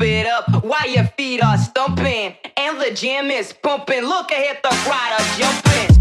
pump it up while your feet are stumping. And the jam is pumping. Look ahead, the are jumping.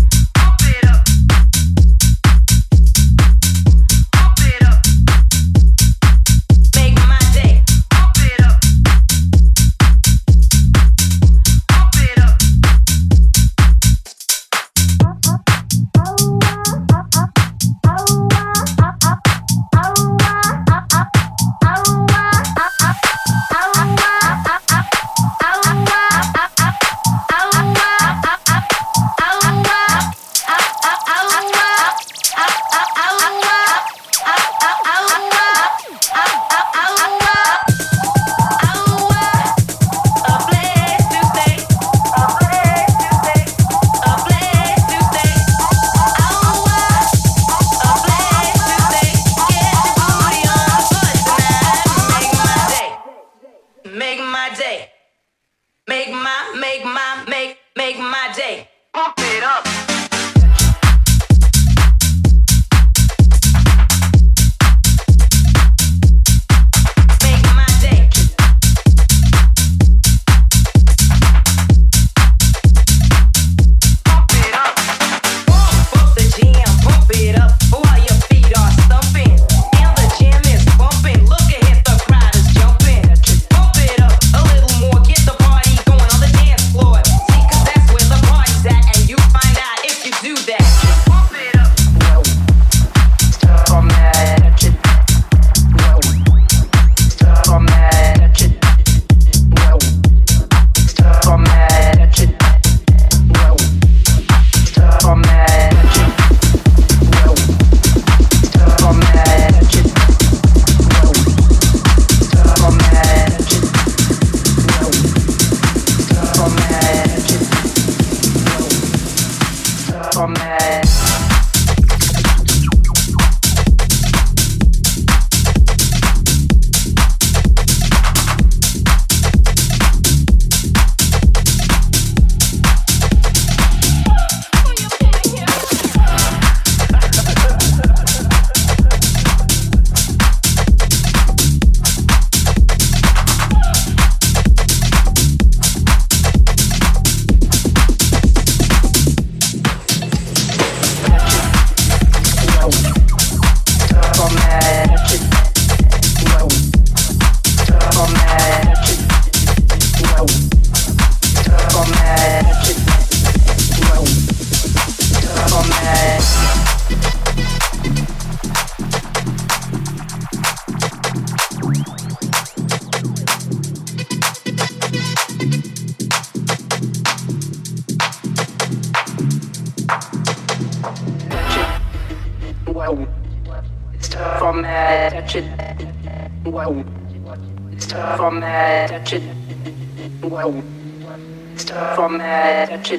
Stop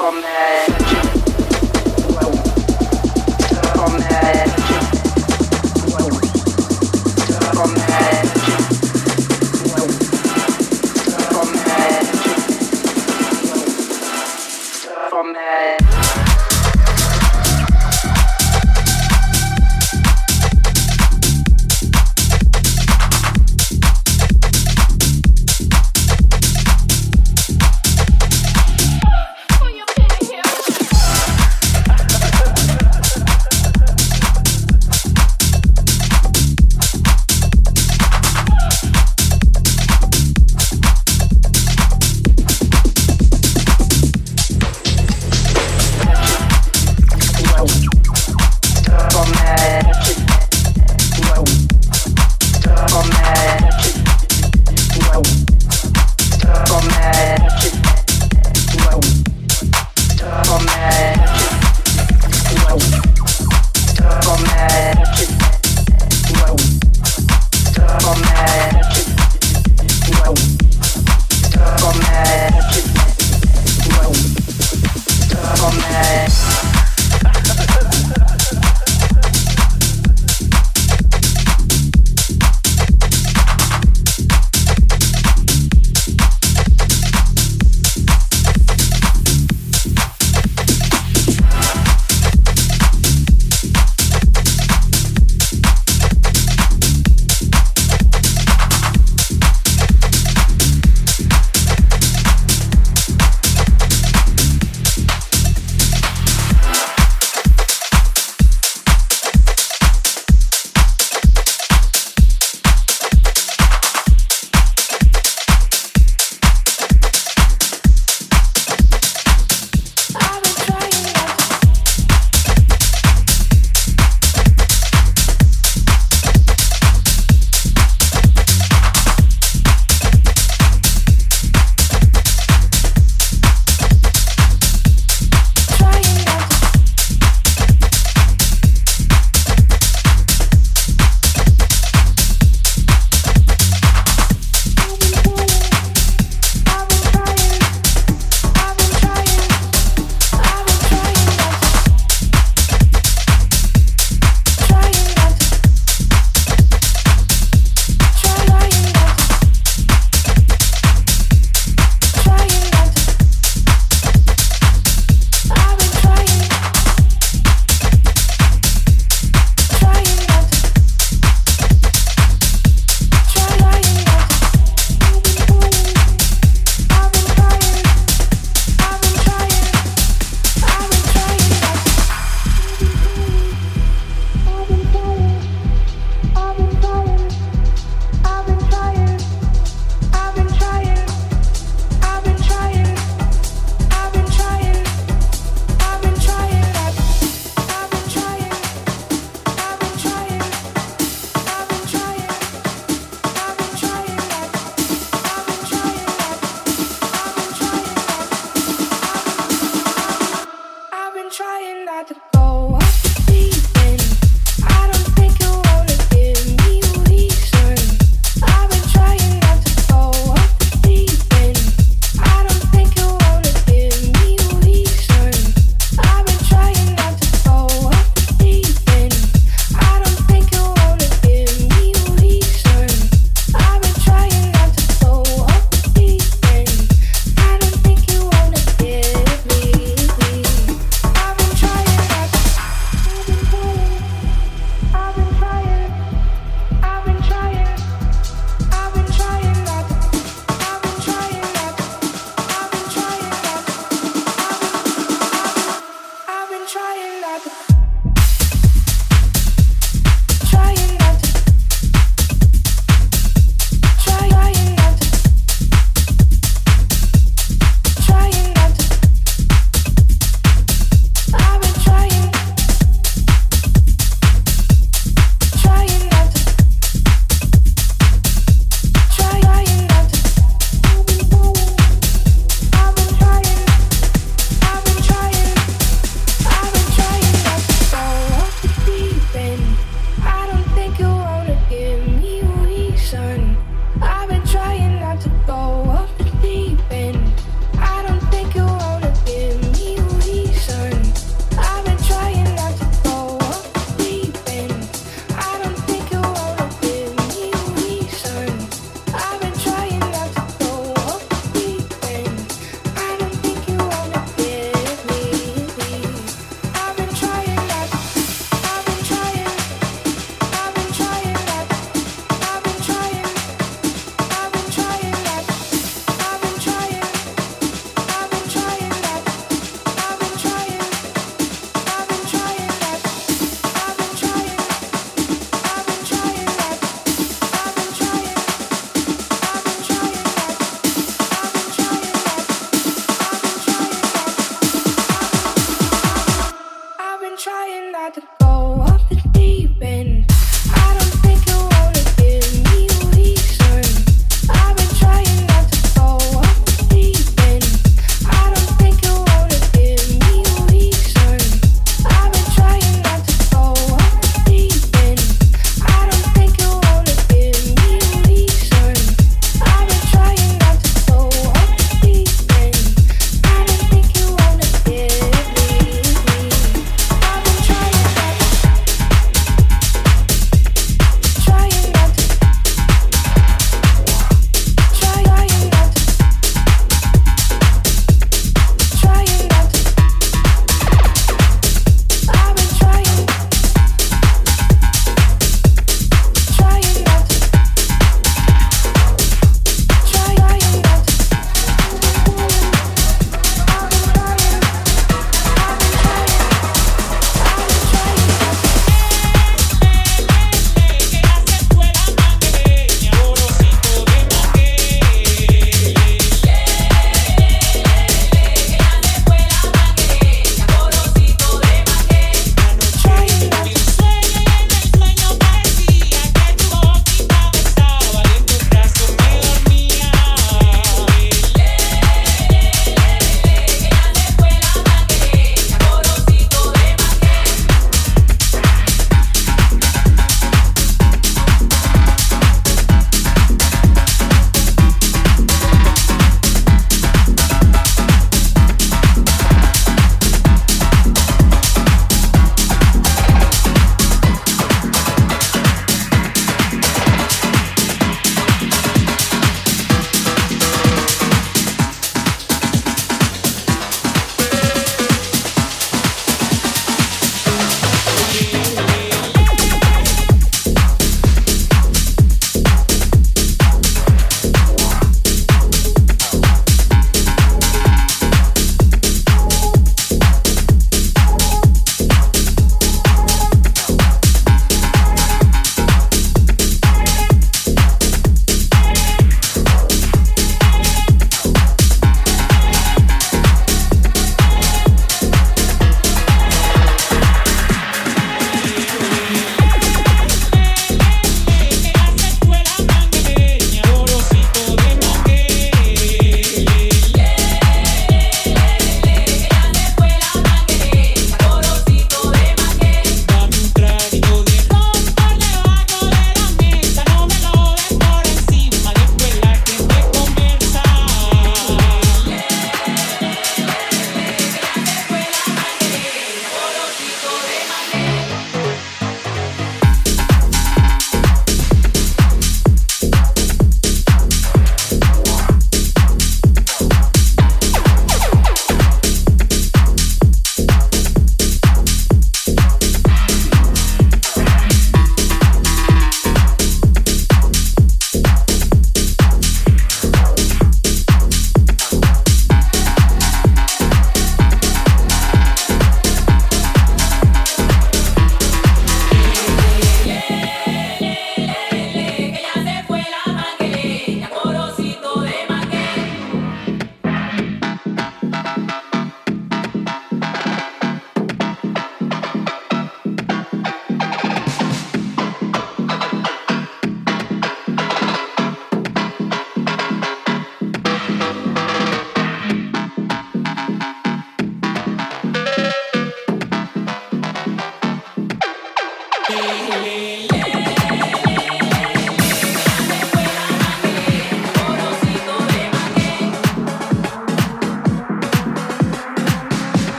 on that. Stop on that.